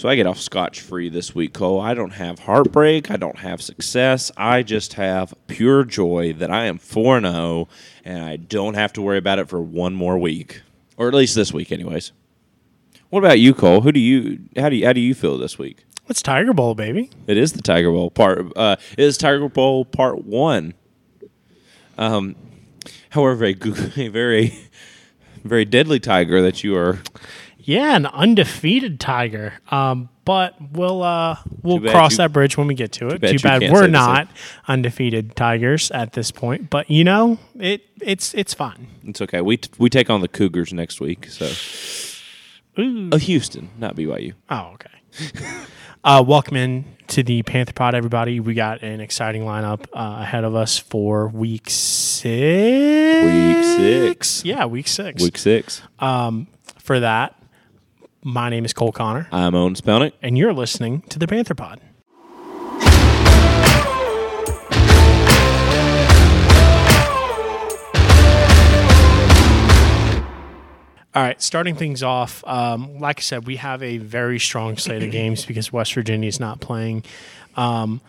So I get off scotch free this week, Cole. I don't have heartbreak. I don't have success. I just have pure joy that I am 4 0 and I don't have to worry about it for one more week. Or at least this week, anyways. What about you, Cole? Who do you how do you how do you feel this week? It's Tiger Bowl, baby. It is the Tiger Bowl part. Uh, it is Tiger Bowl part one. Um, however, a, a very, very deadly tiger that you are. Yeah, an undefeated Tiger. Um, but we'll uh, we'll cross you- that bridge when we get to it. bad Too bad we're not undefeated Tigers at this point. But you know, it it's it's fine. It's okay. We t- we take on the Cougars next week. So, Ooh. uh, Houston, not BYU. Oh, okay. uh, welcome in to the Panther Pod, everybody. We got an exciting lineup uh, ahead of us for week six. Week six. Yeah, week six. Week six. Um, For that, my name is Cole Connor, I'm Owen Spelnick. and you're listening to the Panther Pod. All right, starting things off, um, like I said, we have a very strong slate of games because West Virginia is not playing. Um,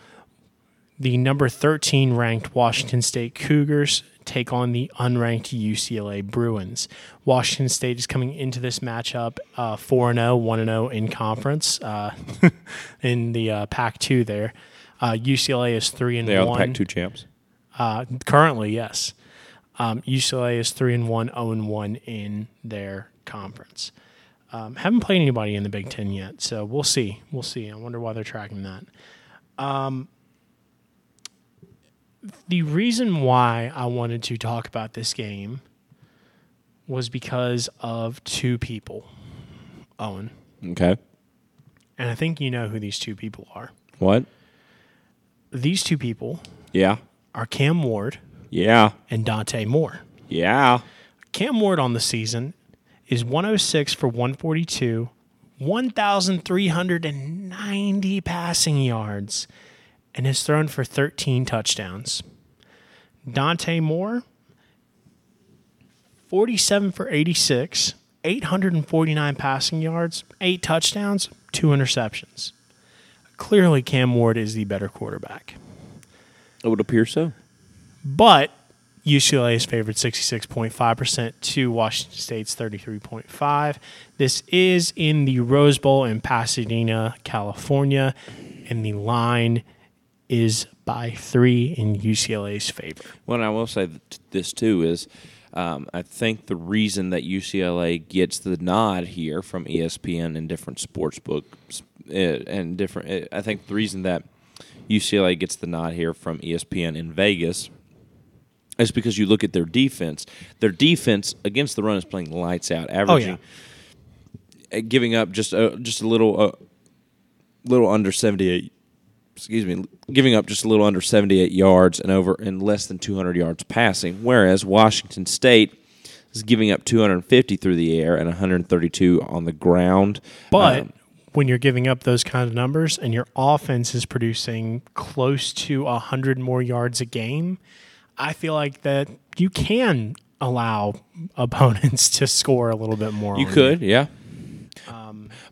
the number 13 ranked Washington State Cougars take on the unranked UCLA Bruins. Washington State is coming into this matchup uh, 4 0, 1 0 in conference uh, in the uh, Pac 2 there. Uh, UCLA is 3 and They are the 1. Pac-2 champs. Uh, currently, yes. Um, UCLA is three and one, zero and one in their conference. Um, haven't played anybody in the Big Ten yet, so we'll see. We'll see. I wonder why they're tracking that. Um, the reason why I wanted to talk about this game was because of two people, Owen, Okay. and I think you know who these two people are. What? These two people Yeah. are Cam Ward Yeah. and Dante Moore. Yeah. Cam Ward on the season is 106 for 142, 1,390 passing yards, and has thrown for 13 touchdowns. Dante Moore, 47 for 86, 849 passing yards, eight touchdowns, two interceptions. Clearly, Cam Ward is the better quarterback. It would appear so. But UCLA is favored 66.5% to Washington State's 33.5. This is in the Rose Bowl in Pasadena, California, and the line is by three in UCLA's favor. Well, and I will say this too is um, I think the reason that UCLA gets the nod here from ESPN and different sports books uh, and different, uh, I think the reason that UCLA gets the nod here from ESPN in Vegas is because you look at their defense. Their defense against the run is playing lights out, averaging, uh, giving up just a, just a little, uh, little under seventy eight excuse me, giving up just a little under 78 yards and over and less than 200 yards passing, whereas Washington State is giving up 250 through the air and 132 on the ground. But Um, when you're giving up those kind of numbers and your offense is producing close to 100 more yards a game, I feel like that you can allow opponents to score a little bit more. you could, yeah.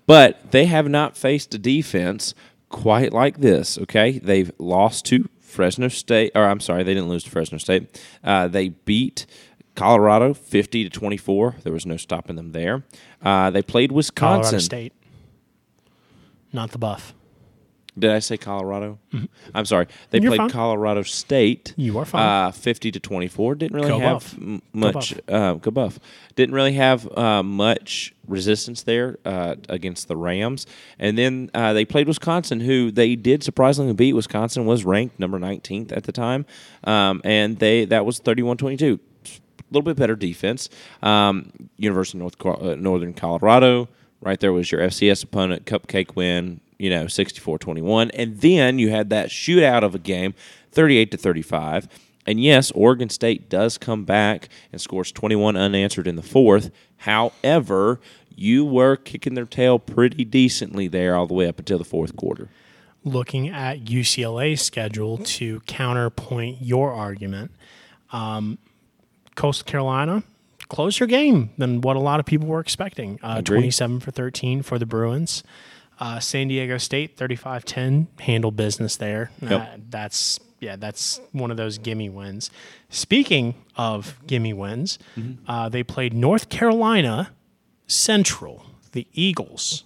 but they have not faced a defense quite like this. Okay, they've lost to Fresno State, or I'm sorry, they didn't lose to Fresno State. Uh, they beat Colorado 50 to 24. There was no stopping them there. Uh, they played Wisconsin. Colorado State, not the Buff. Did I say Colorado? I'm sorry. They Mm-hmm. You're played fine. Colorado State. You are fine. Uh, Fifty to twenty-four. Didn't really Go have Buff. m- Go much. Uh, go Buff. Didn't really have uh, much resistance there uh, against the Rams. And then uh, they played Wisconsin, who they did surprisingly beat. Wisconsin was ranked number 19th at the time, um, and they that was 31-22. A little bit better defense. Um, University of North uh, Northern Colorado. Right there was your FCS opponent, cupcake win, you know, 64-21. And then you had that shootout of a game, 38 to 35. And yes, Oregon State does come back and scores 21 unanswered in the fourth. However, you were kicking their tail pretty decently there all the way up until the fourth quarter. Looking at UCLA's schedule to counterpoint your argument, um, Coastal Carolina closer game than what a lot of people were expecting. Uh, 27 for 13 for the Bruins. Uh, San Diego State 35-10 handle business there. Yep. Uh, that's yeah, that's one of those gimme wins. Speaking of gimme wins, uh, they played North Carolina Central, the Eagles,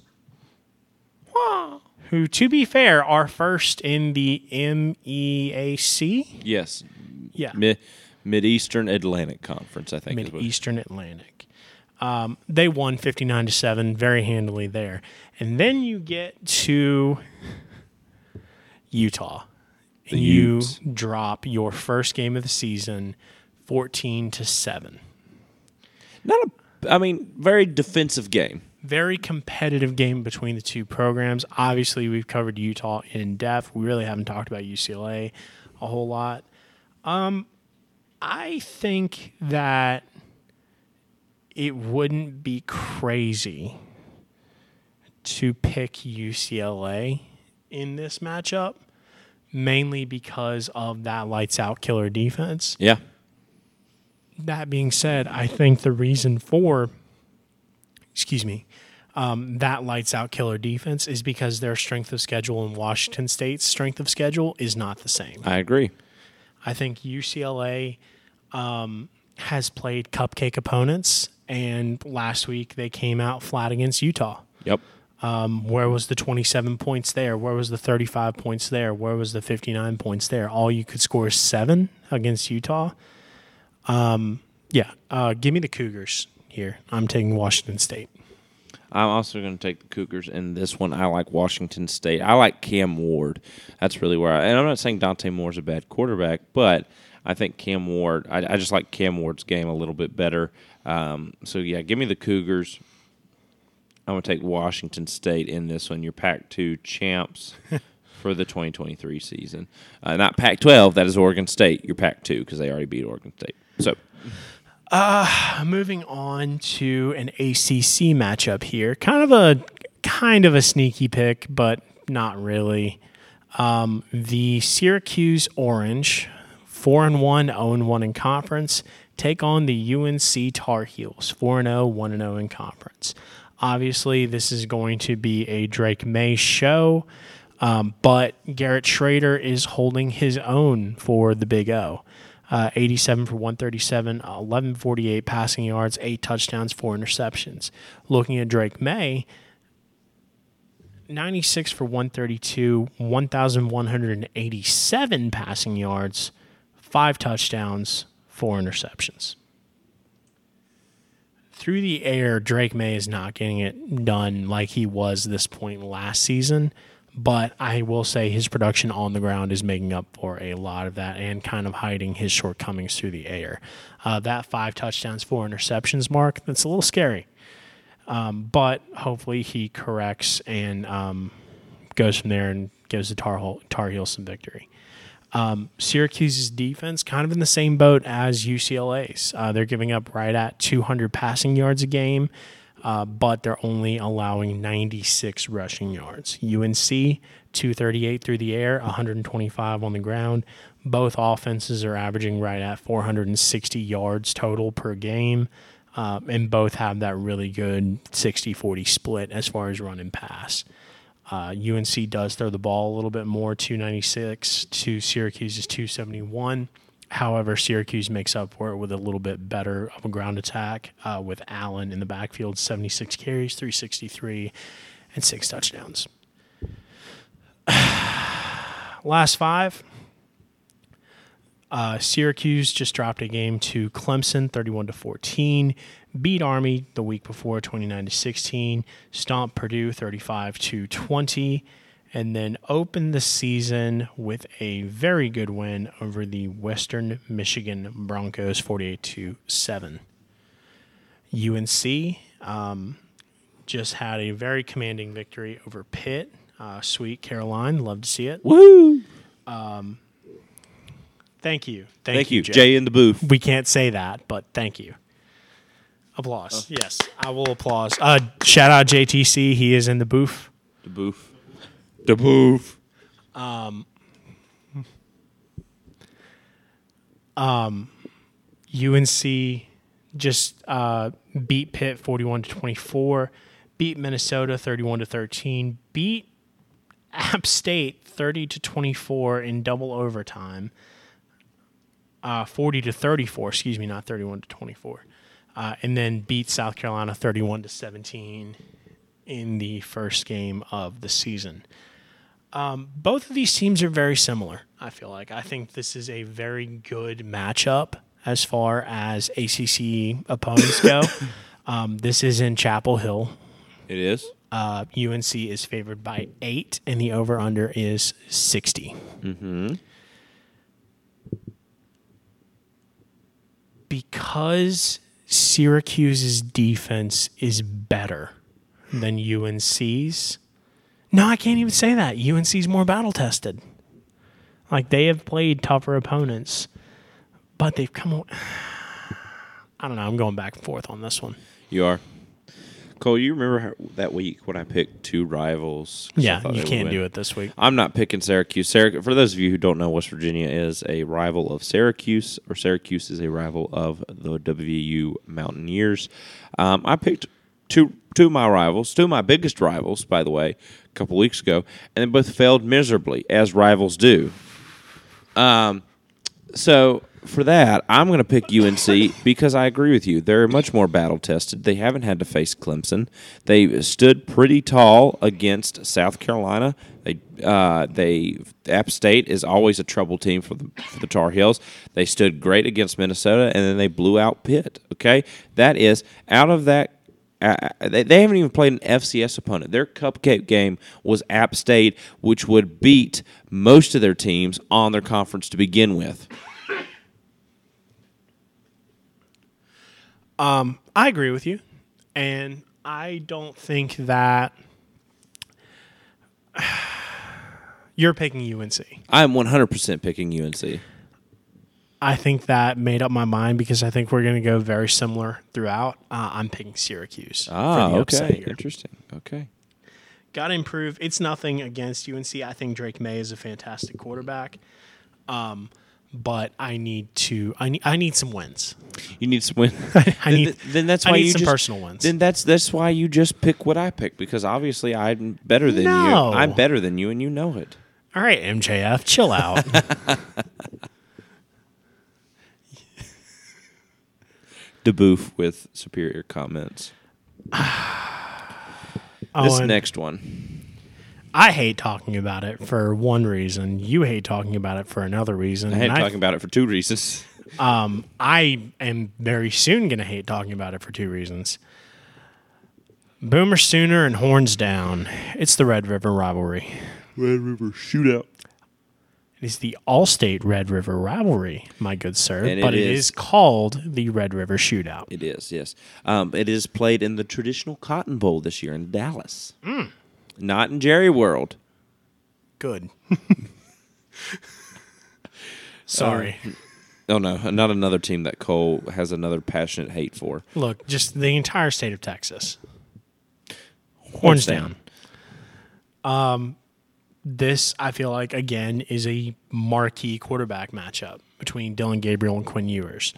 who, to be fair, are first in the MEAC. Yes. Yeah, Mid Mid Eastern Atlantic Conference, I think. Mid Eastern Atlantic. Um, they won 59 to 7 very handily there. And then you get to Utah. The you Utes. drop your first game of the season 14 to 7. Not a. I mean, very defensive game. Very competitive game between the two programs. Obviously, we've covered Utah in depth. We really haven't talked about UCLA a whole lot. Um, I think that it wouldn't be crazy to pick UCLA in this matchup, mainly because of that lights out killer defense. Yeah. That being said, I think the reason for, excuse me, um, that lights out killer defense is because their strength of schedule and Washington State's strength of schedule is not the same. I agree. I think UCLA um, has played cupcake opponents, and last week they came out flat against Utah. Yep. Um, where was the 27 points there? Where was the 35 points there? Where was the 59 points there? All you could score is seven against Utah. Um, yeah, uh, give me the Cougars here. I'm taking Washington State. I'm also going to take the Cougars in this one. I like Washington State. I like Cam Ward. That's really where I. And I'm not saying Dante Moore's a bad quarterback, but I think Cam Ward. I, I just like Cam Ward's game a little bit better. Um, so yeah, give me the Cougars. I'm going to take Washington State in this one. Your Pac-2 champs for the 2023 season. Uh, not Pac-12. That is Oregon State. Your Pac-2 because they already beat Oregon State. So Moving on to an ACC matchup here. Kind of a kind of a sneaky pick, but not really. Um, the Syracuse Orange, four and one, zero and one in conference, take on the UNC Tar Heels, four and 0, 1 and zero in conference. Obviously, this is going to be a Drake Maye show, um, but Garrett Shrader is holding his own for the Big O. Uh, 87 for 137, 1148 passing yards, eight touchdowns, four interceptions. Looking at Drake Maye, 96 for 132, 1,187 passing yards, five touchdowns, four interceptions. Through the air, Drake Maye is not getting it done like he was this point last season, but I will say his production on the ground is making up for a lot of that and kind of hiding his shortcomings through the air. Uh, that five touchdowns, four interceptions mark, that's a little scary but hopefully he corrects and um, goes from there and gives the Tar, Tar Heels some victory. Um, Syracuse's defense kind of in the same boat as UCLA's. Uh, they're giving up right at 200 passing yards a game, uh, but they're only allowing 96 rushing yards. UNC 238 through the air, 125 on the ground. Both offenses are averaging right at 460 yards total per game um, and both have that really good 60-40 split as far as run and pass. Uh, UNC does throw the ball a little bit more, 296 to Syracuse's 271. However, Syracuse makes up for it with a little bit better of a ground attack uh, with Allen in the backfield, 76 carries, 363, and six touchdowns. Last five. Uh, Syracuse just dropped a game to Clemson, 31 to 14. Beat Army the week before, 29 to 16. Stomp Purdue, 35 to 20, and then opened the season with a very good win over the Western Michigan Broncos, 48 to 7. UNC um, just had a very commanding victory over Pitt. Uh, sweet Caroline, love to see it. woo! Thank you, thank, Thank you, Jay. Jay in the booth. We can't say that, but thank you. Applause. Yes, I will applause. Uh, shout out JTC. He is in the booth. The booth. The booth. Um. Um, UNC just uh, beat Pitt 41 to 24. beat Minnesota 31 to 13, beat App State 30 to 24 in double overtime. Uh, 40 to 34, excuse me, not 31 to 24. Uh, and then beat South Carolina 31 to 17 in the first game of the season. Um, both of these teams are very similar, I feel like. I think this is a very good matchup as far as ACC opponents go. um, this is in Chapel Hill. It is. Uh, UNC is favored by eight, and the over under is 60. Mm-hmm. Because Syracuse's defense is better than UNC's. No, I can't even say that. UNC's more battle tested. Like they have played tougher opponents, but they've come. I don't know. I'm going back and forth on this one. You are. Cole, you remember how, that week when I picked two rivals? Yeah, you can't do it this week. I'm not picking Syracuse. Syrac- For those of you who don't know, West Virginia is a rival of Syracuse, or Syracuse is a rival of the WVU Mountaineers. Um, I picked two two of my rivals, two of my biggest rivals, by the way, a couple weeks ago, and they both failed miserably, as rivals do. Um, so for that, I'm going to pick UNC because I agree with you. They're much more battle tested. They haven't had to face Clemson. They stood pretty tall against South Carolina. They uh, they App State is always a trouble team for the for the Tar Heels. They stood great against Minnesota, and then they blew out Pitt. Okay, that is out of that. Uh, they, they haven't even played an FCS opponent. Their cupcake game was App State, which would beat most of their teams on their conference to begin with. I agree with you, and I don't think that you're picking UNC. I'm 100% picking UNC. I think that made up my mind because I think we're going to go very similar throughout. Uh, I'm picking Syracuse. Ah, for the upset okay. Interesting. Okay. Got to improve. It's nothing against UNC. I think Drake Maye is a fantastic quarterback. Um, but I need to. I need. I need some wins. You need some win. I need. then that's I why need you some just, personal wins. Then that's that's why you just pick what I pick because obviously I'm better than No. you. I'm better than you, and you know it. All right, MJF, chill out. DeBoof with superior comments. Oh, this next one. I hate talking about it for one reason. You hate talking about it for another reason. I hate and talking about it for two reasons. Um, I am very soon going to hate talking about it for two reasons. Boomer Sooner and Horns Down. It's the Red River rivalry. Red River Shootout. It is the All-State Red River rivalry, my good sir. And it but it is- is called the Red River Shootout. It is, yes. Um, it is played in the traditional Cotton Bowl this year in Dallas, Mm. Not in Jerry World. Good. Sorry. Oh no, not another team that Cole has another passionate hate for. Look, just the entire state of Texas. Horns down. Um, this I feel like again is a marquee quarterback matchup between Dillon Gabriel and Quinn Ewers.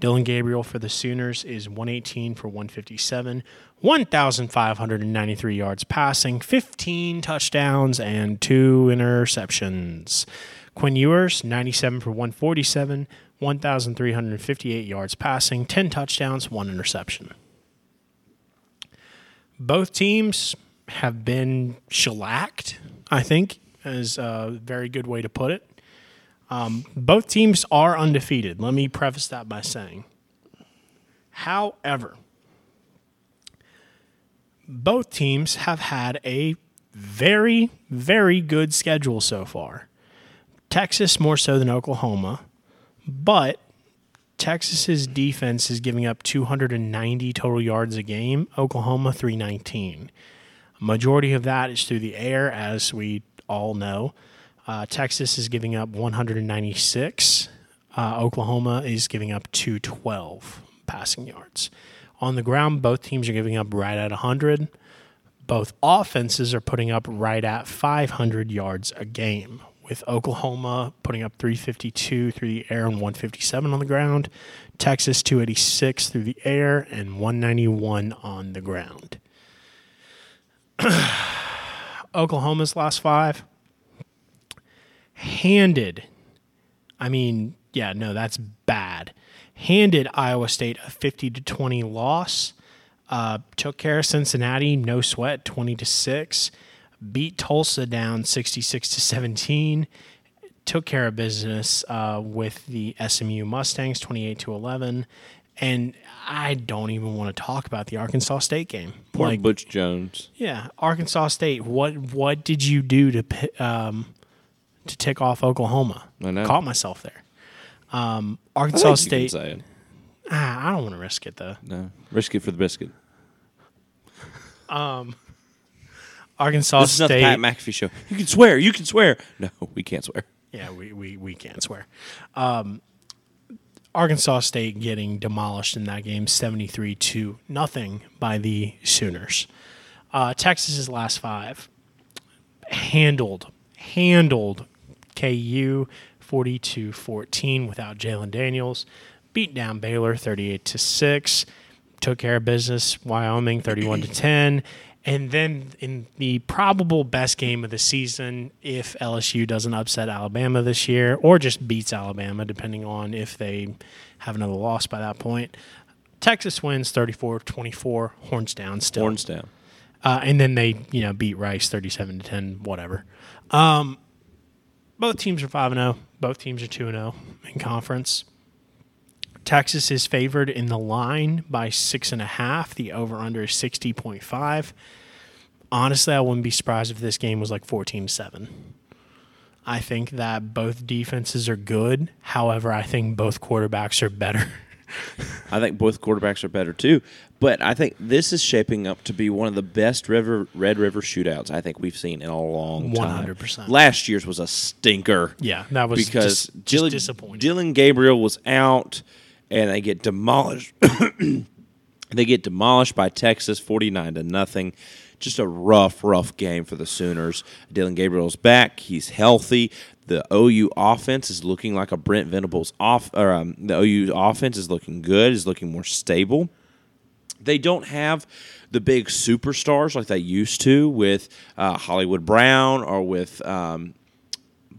Dillon Gabriel for the Sooners is 118 for 157, 1,593 yards passing, 15 touchdowns, and two interceptions. Quinn Ewers 97 for 147, 1,358 yards passing, 10 touchdowns, one interception. Both teams have been shellacked, I think, is a very good way to put it. Um, both teams are undefeated. Let me preface that by saying. However, both teams have had a very, very good schedule so far. Texas more so than Oklahoma, but Texas's defense is giving up 290 total yards a game. Oklahoma 319. Majority of that is through the air, as we all know. Uh, Texas is giving up 196. Uh, Oklahoma is giving up 212 passing yards. On the ground, both teams are giving up right at 100. Both offenses are putting up right at 500 yards a game, with Oklahoma putting up 352 through the air and 157 on the ground, Texas 286 through the air and 191 on the ground. Oklahoma's last five handed. I mean, yeah, no, that's bad. Handed Iowa State a 50 to 20 loss. Uh, took care of Cincinnati, no sweat, 20 to 6. Beat Tulsa down 66 to 17. Took care of business uh, with the SMU Mustangs, 28 to 11. And I don't even want to talk about the Arkansas State game. Poor Like, Butch Jones. yeah, Arkansas State. What what did you do to um, to tick off Oklahoma? I know. Caught myself there. Um, Arkansas State. can say it. Ah, I don't want to risk it though. No, risk it for the biscuit. Um, Arkansas This is not the State. Pat McAfee show. You can swear. You can swear. No, we can't swear. yeah, we, we we can't swear. Um, Arkansas State getting demolished in that game, seventy three to nothing by the Sooners. Uh, Texas's last five handled handled KU 42-14 without Jalon Daniels. Beat down Baylor 38 to 6. Took care of business Wyoming 31 to 10. And then in the probable best game of the season, if LSU doesn't upset Alabama this year or just beats Alabama, depending on if they have another loss by that point, Texas wins 34 24, horns down still. Horns down. Uh, and then they, you know, beat Rice 37 to 10, whatever. Um, both teams are 5 0. Both teams are 2 0 in conference. Texas is favored in the line by 6.5. The over under is 60.5. Honestly, I wouldn't be surprised if this game was like 14 7. I think that both defenses are good. However, I think both quarterbacks are better. I think both quarterbacks are better too. But I think this is shaping up to be one of the best River Red River shootouts I think we've seen in a long time. 100%. Last year's was a stinker. Yeah, that was because just, just. Dillon Gabriel was out, and they get demolished. they get demolished by Texas, forty nine to nothing. Just a rough, rough game for the Sooners. Dillon Gabriel's back; he's healthy. The OU offense is looking like a Brent Venables off, or um, the OU offense is looking good, is looking more stable they don't have the big superstars like they used to with uh, Hollywood Brown or with um,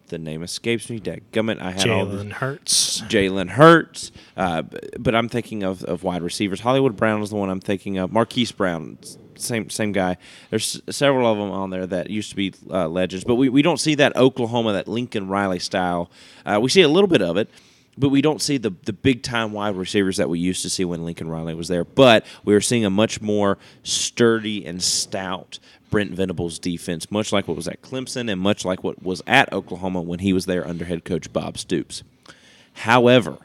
the name escapes me. Gummit, I had Jalen Hurts. Jalen Hurts, uh, b- but I'm thinking of, of wide receivers. Hollywood Brown is the one I'm thinking of. Marquise Brown, same same guy. There's several of them on there that used to be uh, legends, but we, we don't see that Oklahoma, that Lincoln Riley style. Uh, we see a little bit of it. But we don't see the, the big time wide receivers that we used to see when Lincoln Riley was there. But we are seeing a much more sturdy and stout Brent Venables defense, much like what was at Clemson and much like what was at Oklahoma when he was there under head coach Bob Stoops. However,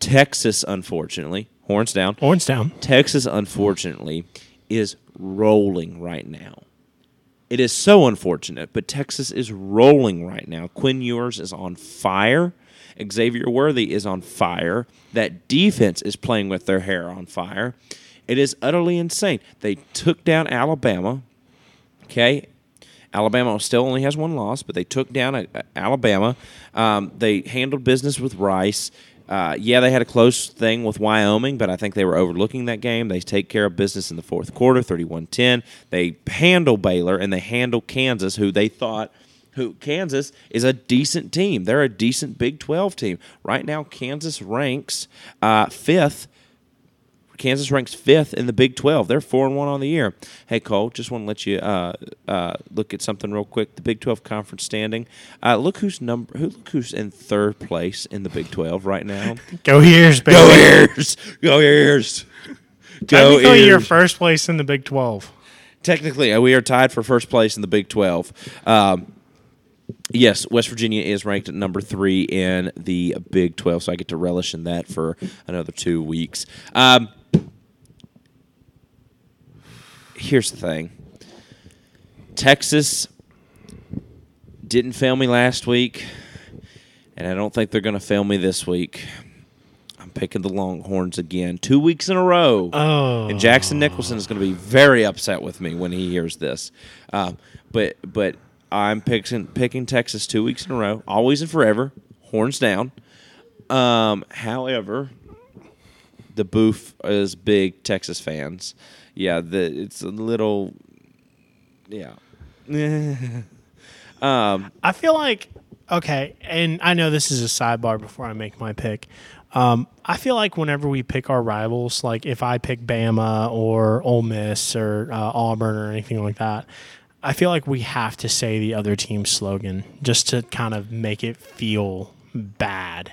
Texas, unfortunately, horns down, Horns down. Texas, unfortunately, is rolling right now. It is so unfortunate, but Texas is rolling right now. Quinn Ewers is on fire. Xavier Worthy is on fire. That defense is playing with their hair on fire. It is utterly insane. They took down Alabama. Okay. Alabama still only has one loss, but they took down uh, Alabama. Um, they handled business with Rice. Uh, yeah, they had a close thing with Wyoming, but I think they were overlooking that game. They take care of business in the fourth quarter, 31 10. They handle Baylor and they handle Kansas, who they thought who Kansas is a decent team. They're a decent Big 12 team. Right now, Kansas ranks uh, fifth. Kansas ranks fifth in the Big 12. They're four and one on the year. Hey Cole, just want to let you uh, uh, look at something real quick. The Big 12 conference standing. Uh, look who's number. Who look who's in third place in the Big 12 right now. Go Ears, baby. Go Ears! Go Ears! Go Technically, you're first place in the Big 12. Technically, uh, we are tied for first place in the Big 12. Um, yes, West Virginia is ranked at number three in the Big 12, so I get to relish in that for another two weeks. Um, here's the thing Texas didn't fail me last week, and I don't think they're going to fail me this week. I'm picking the Longhorns again, two weeks in a row. Oh. And Jackson Nicholson is going to be very upset with me when he hears this. Um, but but I'm picking picking Texas two weeks in a row, always and forever, horns down. Um, however, the boof is big Texas fans. Yeah, the it's a little Yeah. um, I feel like okay, and I know this is a sidebar before I make my pick. Um, I feel like whenever we pick our rivals, like if I pick Bama or Ole Miss or uh, Auburn or anything like that, I feel like we have to say the other team's slogan just to kind of make it feel bad.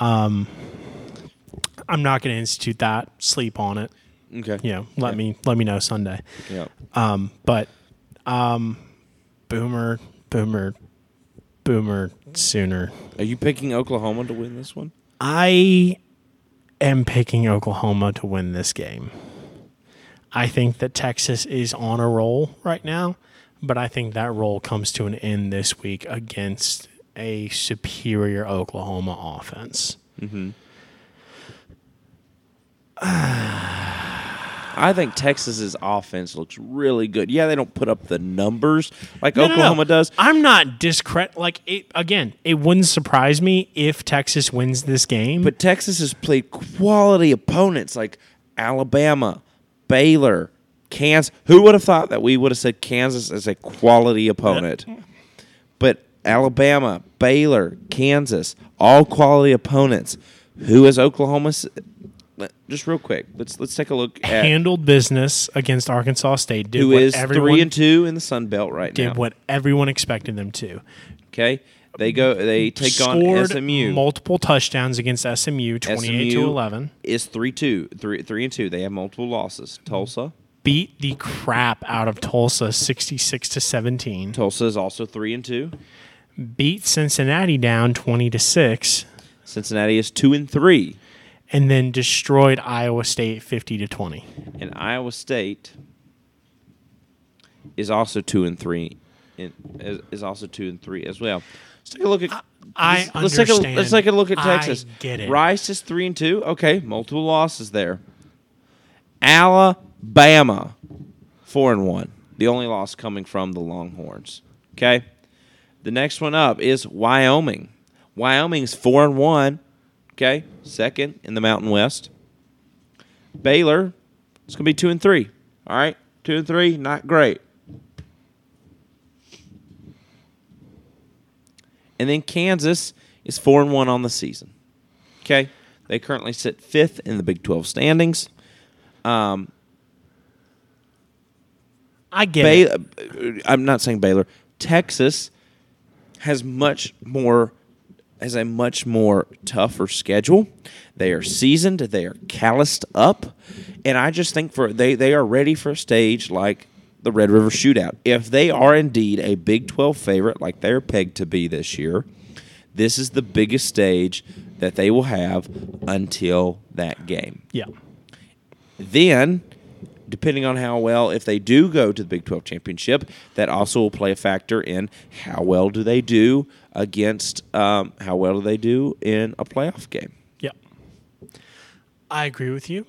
Um, I'm not going to institute that. Sleep on it. Okay. You know, let Yeah. me let me know Sunday. Yeah. Um, but um, Boomer, Boomer, Boomer sooner. Are you picking Oklahoma to win this one? I am picking Oklahoma to win this game. I think that Texas is on a roll right now, but I think that roll comes to an end this week against a superior Oklahoma offense. I think Texas's offense looks really good. Yeah, they don't put up the numbers like No, no, no. Oklahoma does. I'm not discredit like it again. It wouldn't surprise me if Texas wins this game. But Texas has played quality opponents like Alabama, Baylor, Kansas. Who would have thought that we would have said Kansas as a quality opponent? But Alabama, Baylor, Kansas, all quality opponents. Who is Oklahoma? Let- Just real quick, let's let's take a look at handled business against Arkansas State. Did who what is everyone three and two in the Sun Belt right did now. Did what everyone expected them to. Okay, they go. They take on SMU. multiple touchdowns against SMU, twenty-eight to eleven. is three two, three three and two. They have multiple losses. Tulsa, Beat the crap out of Tulsa, sixty-six to seventeen. Tulsa is also three and two. Beat Cincinnati down twenty to six, Cincinnati is two and three, and then destroyed Iowa State fifty to twenty. and Iowa State is also two and three. In, is, is also two and three as well. Let's take a look at. I let's, let's take a let's take a look at Texas. I get it. Rice is three and two. Okay, multiple losses there. Alabama, four and one. The only loss coming from the Longhorns. Okay, the next one up is Wyoming. Wyoming's four and one. Okay, second in the Mountain West. Baylor, it's gonna be two and three. All right, two and three, not great. And then Kansas is four and one on the season. Okay, they currently sit fifth in the Big Twelve standings. Um, I get it. Bay- I'm not saying Baylor. Texas has much more has a much more tougher schedule. They are seasoned, they are calloused up, and I just think for they they are ready for a stage like the Red River Shootout. If they are indeed a Big 12 favorite like they're pegged to be this year, this is the biggest stage that they will have until that game Yeah. then depending on how well if they do go to the big 12 championship that also will play a factor in how well do they do against um, how well do they do in a playoff game Yeah. I agree with you.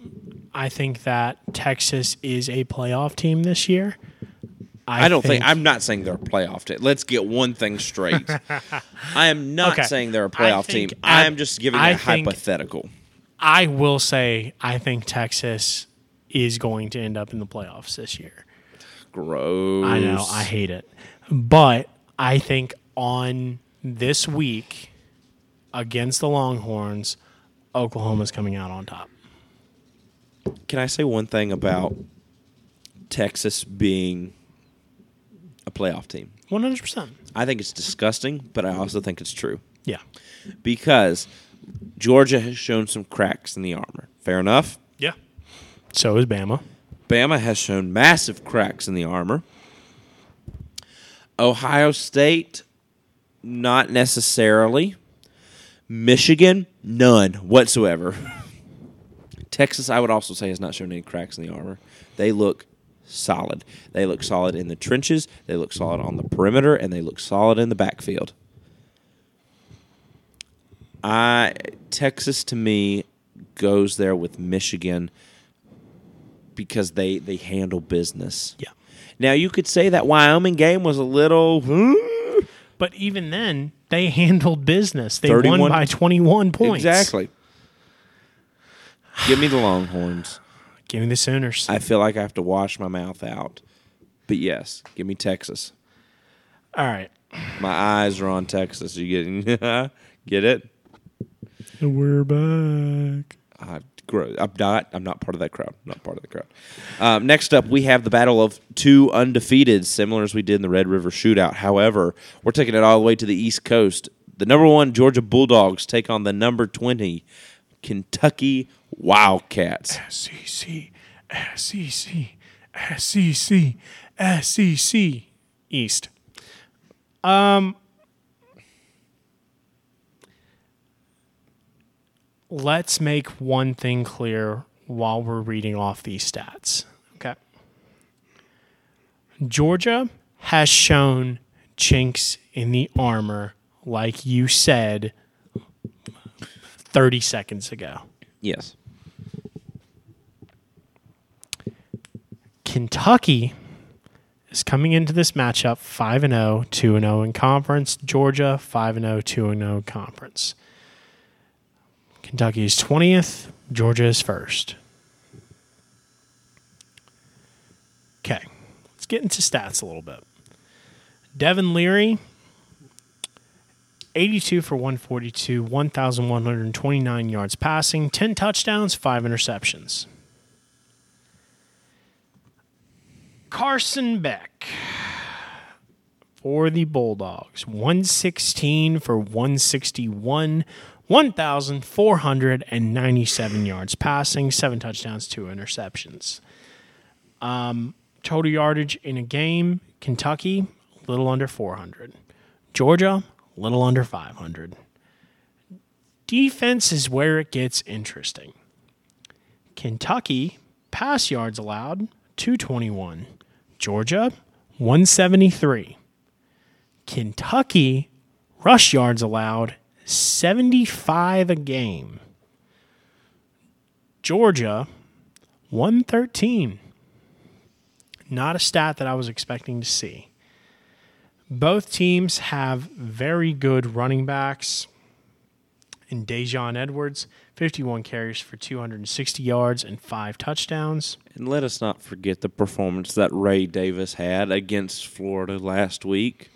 I think that Texas is a playoff team this year. i, don't think, i'm not saying they're a playoff team let's get one thing straight i am not Okay. saying they're a playoff think- team I- i'm just giving I a think- hypothetical I will say I think Texas is going to end up in the playoffs this year. gross I know I hate it, but I think on this week against the Longhorns, Oklahoma's coming out on top. can i say one thing about texas being a playoff team One hundred percent. i think it's disgusting but i also think it's true Yeah. because Georgia has shown some cracks in the armor. Fair enough. Yeah. So is Bama. Bama has shown massive cracks in the armor. Ohio State, not necessarily. Michigan, none whatsoever. Texas, I would also say, has not shown any cracks in the armor. They look solid. They look solid in the trenches, they look solid on the perimeter, and they look solid in the backfield. I Texas to me goes there with Michigan because they they handle business. Yeah. Now you could say that Wyoming game was a little hmm, But even then, they handled business. They 31 won by 21 points. exactly. Give me the Longhorns. Give me the Sooners. I feel like I have to wash my mouth out But yes, give me Texas. All right. My eyes are on Texas. You getting get it? We're back. Uh, gro- I'm not. I'm not part of that crowd. Not part of the crowd. Um, next up, we have the battle of two undefeated, similar as we did in the Red River Shootout. However, we're taking it all the way to the East Coast. The number one Georgia Bulldogs take on the number twenty Kentucky Wildcats. SEC, SEC, SEC, SEC East. Um, let's make one thing clear while we're reading off these stats. Okay. Georgia has shown chinks in the armor, like you said 30 seconds ago. Yes. Kentucky is coming into this matchup 5 and 0, 2 and 0 in conference. Georgia 5 and 0, 2 and 0 conference. Kentucky is 20th, Georgia is first. Okay, let's get into stats a little bit. Devin Leary, 82 for 142, 1,129 yards passing, 10 touchdowns, 5 interceptions. Carson Beck for the Bulldogs, 116 for 161, 1,497 yards passing, 7 touchdowns, 2 interceptions. Um, total yardage in a game, Kentucky, a little under 400. Georgia, a little under 500. Defense is where it gets interesting. Kentucky, pass yards allowed, 221. Georgia, 173. Kentucky, rush yards allowed, 75 a game. Georgia, 113. Not a stat that I was expecting to see. Both teams have very good running backs. In Daijun Edwards, 51 carries for 260 yards and five touchdowns. And let us not forget the performance that Ray Davis had against Florida last week.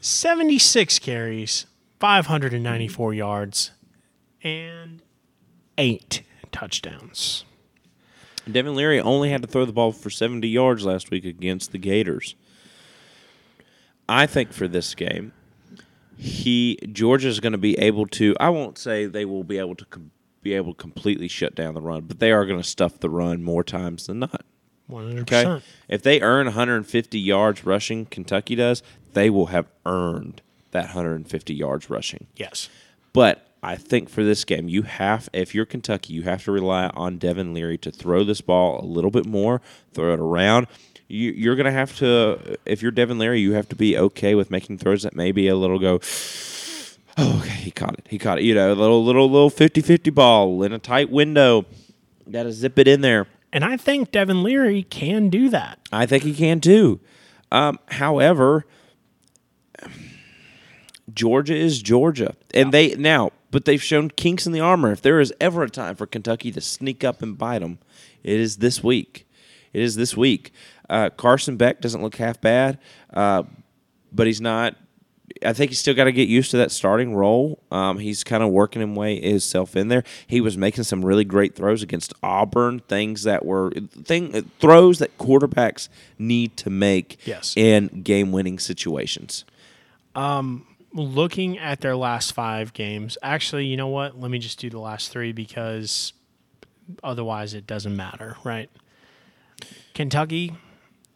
76 carries, 594 yards, and eight touchdowns. Devin Leary only had to throw the ball for 70 yards last week against the Gators. I think for this game, he Georgia's going to be able to. I won't say they will be able to com- be able to completely shut down the run, but they are going to stuff the run more times than not. 100%. Okay, if they earn 150 yards rushing, Kentucky does, they will have earned that 150 yards rushing. Yes. But I think for this game, you have, if you're Kentucky, you have to rely on Devin Leary to throw this ball a little bit more, throw it around. You, you're going to have to, if you're Devin Leary, you have to be okay with making throws that maybe a little go, oh, okay, he caught it. He caught it. You know, a little, little, little 50 50 ball in a tight window. Got to zip it in there. And I think Devin Leary can do that. I think he can too. Um, however, Georgia is Georgia, and they now, but they've shown kinks in the armor. If there is ever a time for Kentucky to sneak up and bite them, it is this week. It is this week. Uh, Carson Beck doesn't look half bad, uh, but he's not. I think he's still got to get used to that starting role. Um, he's kind of working him way himself in there. He was making some really great throws against Auburn, things that were thing throws that quarterbacks need to make Yes. in game winning situations. Looking at their last five games, actually, you know what? Let me just do the last three because otherwise it doesn't matter, right? Kentucky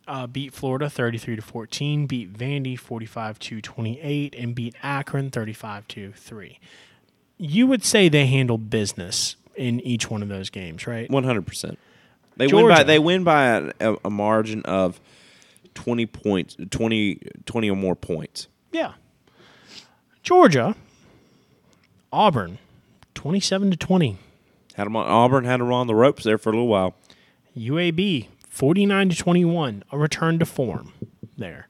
uh, beat Florida 33 to 14, beat Vandy 45 to 28, and beat Akron 35 to 3. You would say they handled business in each one of those games, right? One hundred percent. They win by they win by a, a margin of twenty points, 20, 20 or more points. Yeah. Georgia, Auburn, 27 to 20. Had them on Auburn had them on the ropes there for a little while. UAB 49 to 21, a return to form there.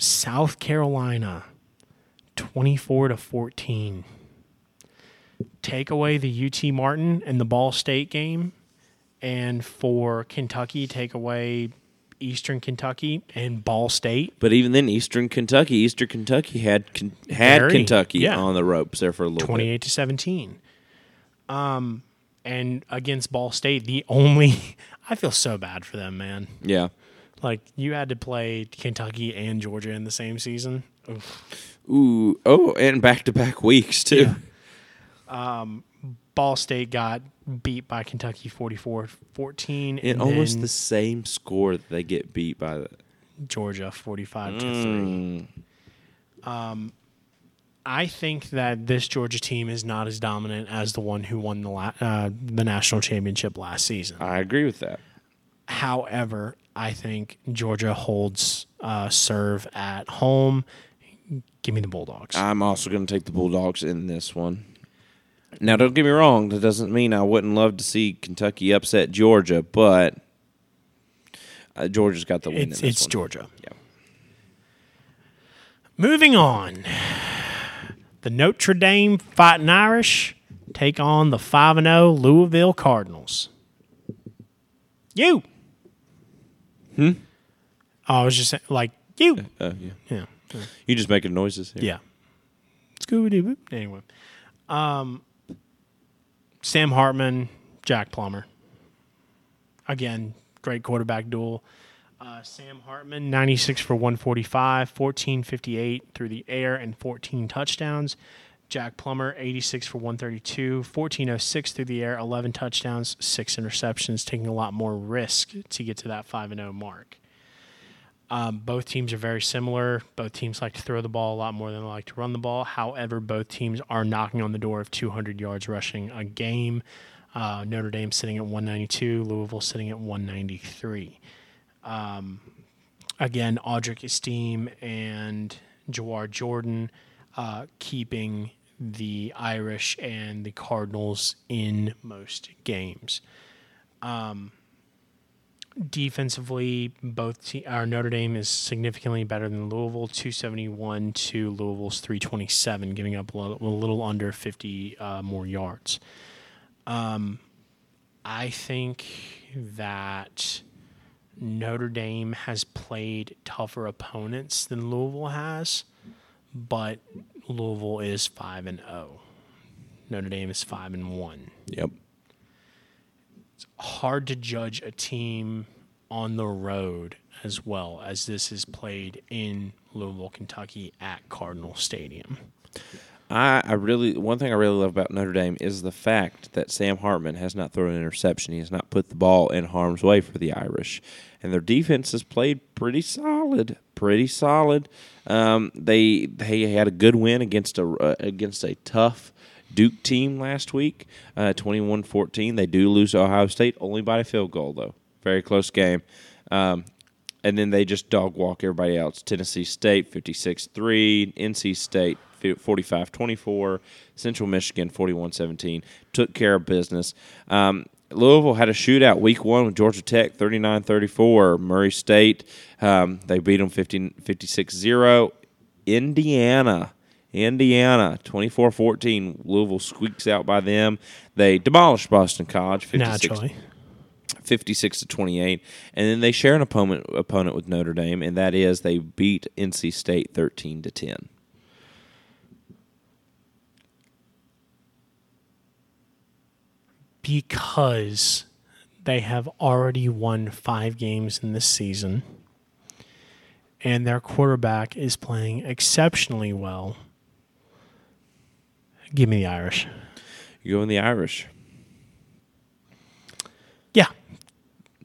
South Carolina 24 to 14. Take away the UT Martin and the Ball State game and for Kentucky take away Eastern Kentucky and Ball State. But even then, Eastern Kentucky, Eastern Kentucky had had Very, Kentucky yeah. on the ropes there for a little bit. 28 to 17. Um, and against Ball State, the only I feel so bad for them, man. Yeah. Like you had to play Kentucky and Georgia in the same season. Oof. Ooh. Oh, and back to back weeks too. Um, Ball State got beat by Kentucky 44-14 In and almost the same score that they get beat by the. Georgia 45 to 3. Mm, I think that this Georgia team is not as dominant as the one who won the la- uh, the national championship last season. I agree with that. However, I think Georgia holds uh, serve at home. Give me the Bulldogs. I'm also going to take the Bulldogs in this one. Now, don't get me wrong. That doesn't mean I wouldn't love to see Kentucky upset Georgia, but uh, Georgia's got the win. it's in this it's. Georgia. Yeah. Moving on, the Notre Dame Fighting Irish take on the five and zero Louisville Cardinals. You. Hmm. I was just saying, like you. Uh, yeah. Yeah. You just making noises. Here. Yeah. Scooby Doo. Anyway, um, Sam Hartman, Jack Plummer. Again, great quarterback duel. Uh, Sam Hartman, 96 for 145, 1458 through the air, and 14 touchdowns. Jack Plummer, 86 for 132, 1406 through the air, 11 touchdowns, six interceptions, taking a lot more risk to get to that 5 0 mark. Um, both teams are very similar. Both teams like to throw the ball a lot more than they like to run the ball. However, both teams are knocking on the door of 200 yards rushing a game. Uh, Notre Dame sitting at 192, Louisville sitting at 193. Um, again, Audric Estimé and Jawhar Jordan uh, keeping the Irish and the Cardinals in most games defensively, both te- our Notre Dame is significantly better than Louisville, 271 to Louisville's 327, giving up a little, a little under 50 uh, more yards. Um, I think that Notre Dame has played tougher opponents than Louisville has, but Louisville is 5 and 0. Notre Dame is 5 and 1 Yep. Hard to judge a team on the road as well as this is played in Louisville, Kentucky at Cardinal Stadium. I, I really one thing I really love about Notre Dame is the fact that Sam Hartman has not thrown an interception. He has not put the ball in harm's way for the Irish, and their defense has played pretty solid, pretty solid. Um, they they had a good win against a uh, against a tough Duke team last week, uh, 21-14. They do lose to Ohio State only by a field goal though. Very close game. Um, and then they just dog walk everybody else. Tennessee State 56-3, NC State 45-24, Central Michigan 41-17. Took care of business. Um, Louisville had a shootout week one with Georgia Tech 39-34. Murray State, um, they beat them 50, 56-0. Indiana, Indiana 24-14. Louisville squeaks out by them. They demolished Boston College 56 Naturally. 56 to 28 and then they share an opponent opponent with Notre Dame and that is they beat NC State 13 to 10. Because they have already won five games in this season and their quarterback is playing exceptionally well. Give me the Irish. You go in the Irish. Yeah,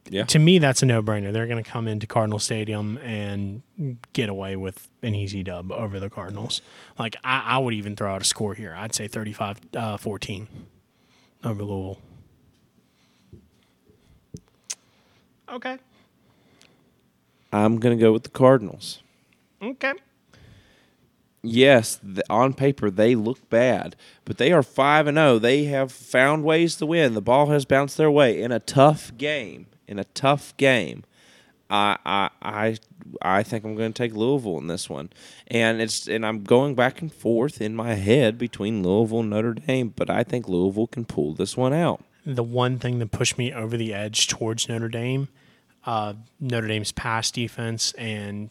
Yeah. to me, that's a no-brainer. They're going to come into Cardinal Stadium and get away with an easy dub over the Cardinals. Like I, I would even throw out a score here. I'd say 35-14 uh, over Louisville. Okay. I'm going to go with the Cardinals. Okay. Yes, the, on paper they look bad, but they are 5 and 0. They have found ways to win. The ball has bounced their way in a tough game. In a tough game. I I I I think I'm going to take Louisville in this one, and it's and I'm going back and forth in my head between Louisville and Notre Dame, but I think Louisville can pull this one out. The one thing that pushed me over the edge towards Notre Dame, uh, Notre Dame's pass defense and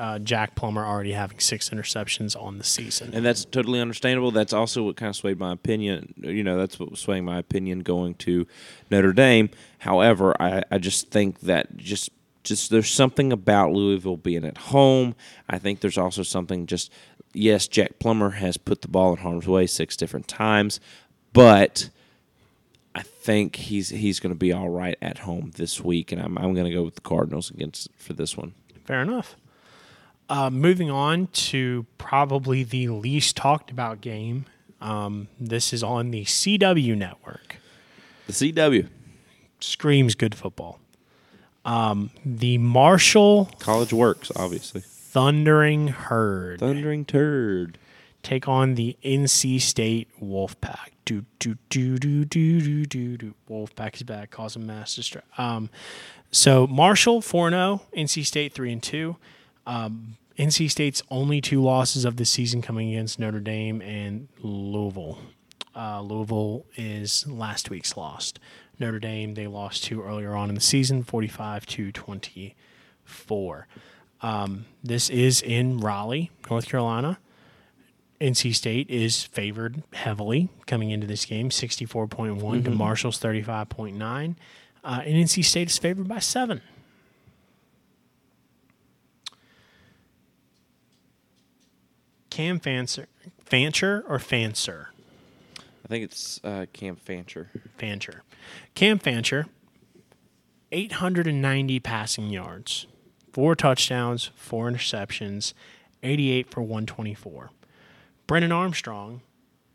uh, Jack Plummer already having six interceptions on the season. And that's totally understandable. That's also what kind of swayed my opinion. You know, that's what was swaying my opinion going to Notre Dame. However, I, I just think that just just there's something about Louisville being at home. I think there's also something just yes, Jack Plummer has put the ball in harm's way six different times, but I think he's he's going to be all right at home this week, and I'm I'm going to go with the Cardinals against for this one. Fair enough. Uh, moving on to probably the least talked about game. Um, this is on the CW network. The CW Screams good football. Um, the Marshall college works obviously. Thundering Herd Thundering turd. take on the NC State Wolfpack. Do do do do do do do do. Wolfpack is back, causing mass distress. Um, so Marshall four zero, NC State three and two. Um, NC State's only two losses of the season coming against Notre Dame and Louisville. Uh, Louisville is last week's lost. Notre Dame they lost to earlier on in the season, forty five to twenty four. Um, this is in Raleigh, North Carolina. NC State is favored heavily coming into this game, 64.1 to Marshall's 35.9. Uh, and NC State is favored by seven. Cam Fancher, Fancher or Fancer? I think it's uh, Cam Fancher. Fancher. Cam Fancher, 890 passing yards, four touchdowns, four interceptions, 88 for 124. Brennan Armstrong,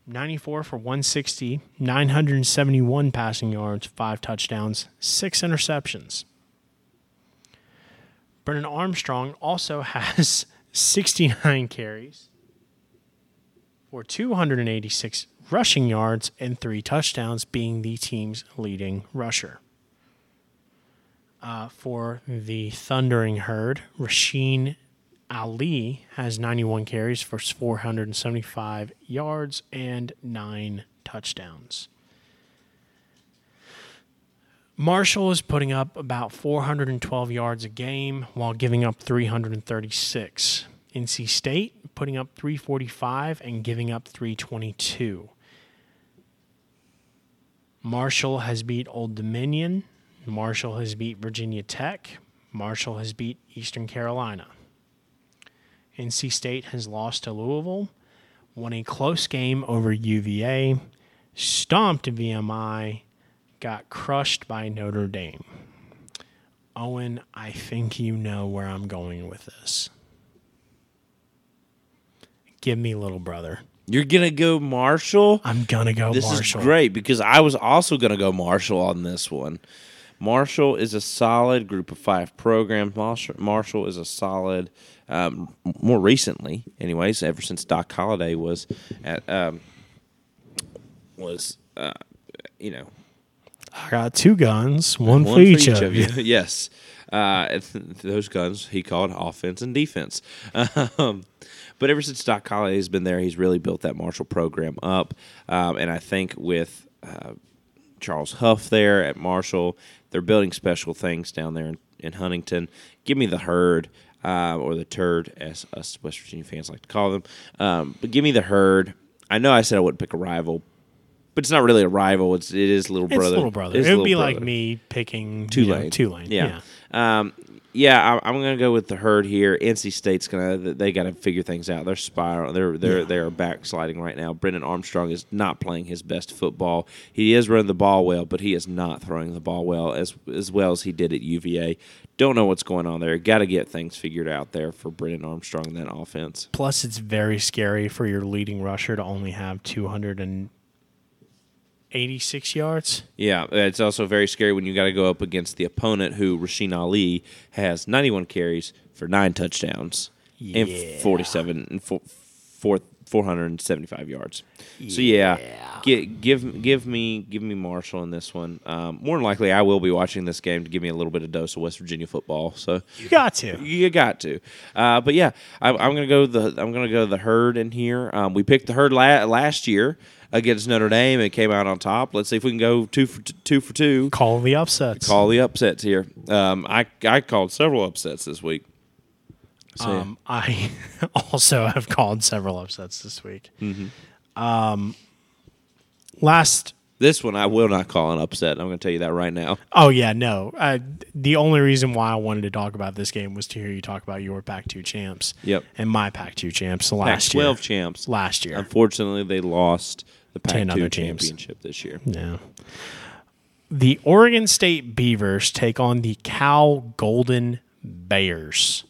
94 for 160, 971 passing yards, five touchdowns, six interceptions. Brennan Armstrong also has 69 carries for 286 rushing yards and three touchdowns, being the team's leading rusher. Uh, for the Thundering Herd, Rasheen Ali has 91 carries for 475 yards and nine touchdowns. Marshall is putting up about 412 yards a game while giving up 336. NC State putting up 345 and giving up 322. Marshall has beat Old Dominion. Marshall has beat Virginia Tech. Marshall has beat Eastern Carolina. NC State has lost to Louisville, won a close game over UVA, stomped VMI, got crushed by Notre Dame. Owen, I think you know where I'm going with this. Give me little brother. You're gonna go Marshall. I'm gonna go This Marshall. is great because I was also gonna go Marshall on this one. Marshall is a solid group of five program. Marshall, is a solid. Um, more recently, anyways, ever since Doc Holliday was at um, was uh, you know I got two guns, one, one for each, of you. yes, uh, those guns he called offense and defense. Um, but ever since Doc Holliday has been there, he's really built that Marshall program up. Um, and I think with uh, Charles Huff there at Marshall, they're building special things down there in, in Huntington. Give me the herd. Uh, or the turd, as us West Virginia fans like to call them. Um, but give me the herd. I know I said I wouldn't pick a rival, but it's not really a rival. It's it is little brother. It's brother. little brother. It's It would be like me picking Tulane. You know, Tulane. Yeah. Um, yeah, I, I'm going to go with the herd here. NC State's going to they got to figure things out. They're spiral. They're they're Yeah. they're backsliding right now. Brendan Armstrong is not playing his best football. He is running the ball well, but he is not throwing the ball well as as well as he did at UVA. Don't know what's going on there. Got to get things figured out there for Brendan Armstrong in that offense. Plus, it's very scary for your leading rusher to only have 286 yards. Yeah, it's also very scary when you got to go up against the opponent who Rasheen Ali has 91 carries for nine touchdowns Yeah. and 47 and four, four 475 yards. So yeah, gi- give give me give me Marshall in this one. Um, more than likely, I will be watching this game to give me a little bit of dose of West Virginia football. So You got to. you got to. Uh, but yeah, I, I'm gonna go the I'm gonna go the herd in here. Um, we picked the herd la- last year against Notre Dame and came out on top. Let's see if we can go two for t- two for two. Call the upsets. Call the upsets here. Um, I I called several upsets this week. So. Um, I also have called several upsets this week. Um, last. This one I will not call an upset. I'm going to tell you that right now. Oh yeah, no. Uh, the only reason why I wanted to talk about this game was to hear you talk about your Pac-2 champs. Yep. And my Pac-2 champs last Pac-12 year. champs. Last year. Unfortunately, they lost the other Pac-2 championship this year. Yeah. The Oregon State Beavers take on the Cal Golden Bears.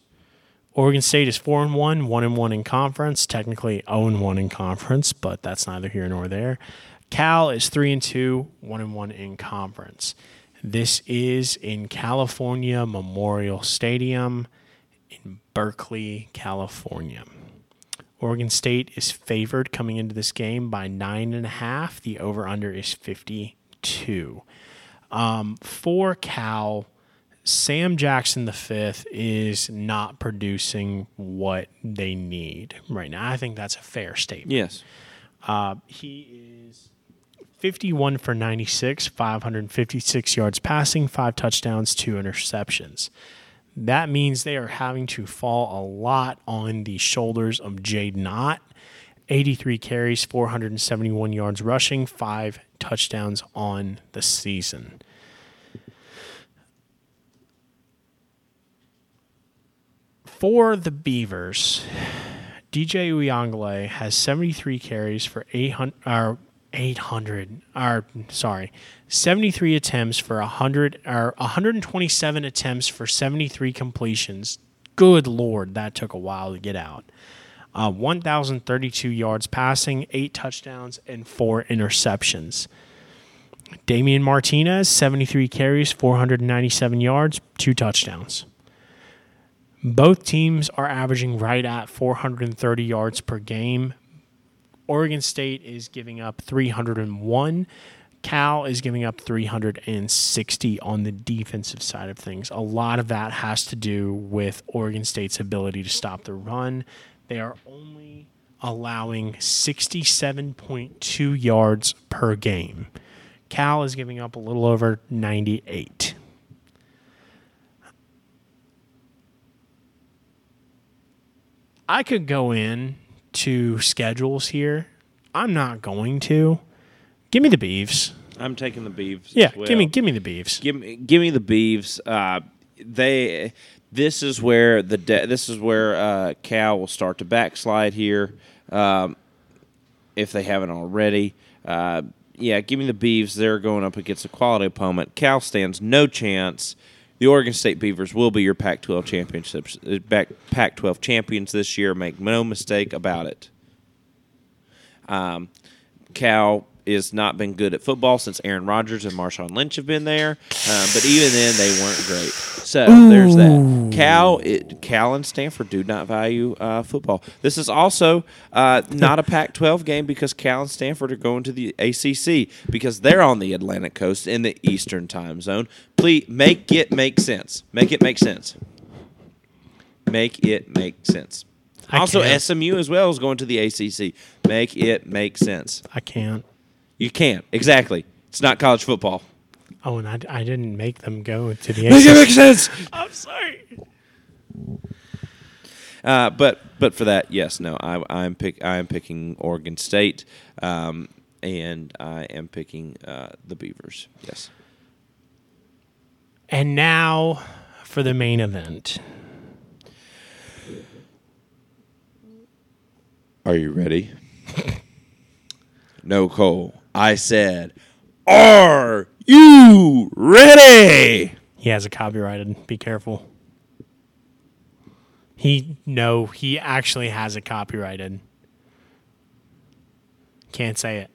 Oregon State is four and one, one and one in conference. Technically, zero and one in conference, but that's neither here nor there. Cal is three and two, one and one in conference. This is in California Memorial Stadium in Berkeley, California. Oregon State is favored coming into this game by nine and a half. The over under is 52. Um, for Cal, Sam Jackson the fifth is not producing what they need right now. I think that's a fair statement. Yes. Uh, he is 51 for 96, 556 yards passing, five touchdowns, two interceptions. That means they are having to fall a lot on the shoulders of Jaydn Ott. 83 carries, 471 yards rushing, five touchdowns on the season. For the Beavers, DJ Uiagalelei has 73 carries for 800 or 800 or sorry, 73 attempts for 100 or 127 attempts for 73 completions. Good lord, that took a while to get out. Uh, 1,032 yards passing, eight touchdowns, and four interceptions. Damien Martinez, 73 carries, 497 yards, two touchdowns. Both teams are averaging right at 430 yards per game. Oregon State is giving up 301. Cal is giving up 360 on the defensive side of things. A lot of that has to do with Oregon State's ability to stop the run. They are only allowing 67.2 yards per game. Cal is giving up a little over 98. I could go in to schedules here. I'm not going to. Give me the Beeves. I'm taking the Beavs. Yeah, well. give me give me the Beeves. give me give me the Beavs. Uh, they this is where the de- this is where uh, Cal will start to backslide here, um, if they haven't already. Uh, yeah, give me the Beavs. They're going up against a quality opponent. Cal stands no chance. The Oregon State Beavers will be your Pac-12 championships, uh, back Pac-12 champions this year. Make no mistake about it. Um, Cal has not been good at football since Aaron Rodgers and Marshawn Lynch have been there, uh, but even then they weren't great. So there's that. Cal, it, Cal and Stanford do not value uh, football. This is also uh, not a Pac-12 game because Cal and Stanford are going to the ACC because they're on the Atlantic coast in the Eastern time zone. Please make it make sense. Make it make sense. Make it make sense. I also, can't. SMU as well is going to the ACC. Make it make sense. I can't. You can't. Exactly. It's not college football. Oh, and I, I didn't make them go to the Make it ACC. make sense. I'm sorry. Uh, but but for that, yes, no, I, I'm pick I'm picking Oregon State, um, and I am picking uh, the Beavers. Yes. And now for the main event. Are you ready? no, Cole. I said, "Are you ready?" He has a copyrighted. Be careful. He no, he actually has a copyrighted. Can't say it.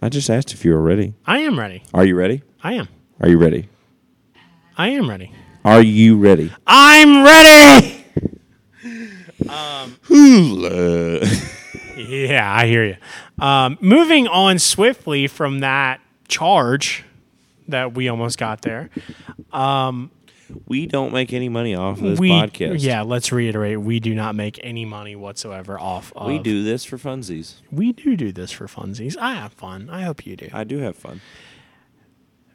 I just asked if you were ready. I am ready. Are you ready? I am. Are you ready? I am ready. Are you ready? I'm ready. Hula. Yeah, I hear you. Um, moving on swiftly from that charge that we almost got there. We don't make any money off of this we, podcast. Yeah, let's reiterate. We do not make any money whatsoever off of. We do this for funsies. We do do this for funsies. I have fun. I hope you do. I do have fun.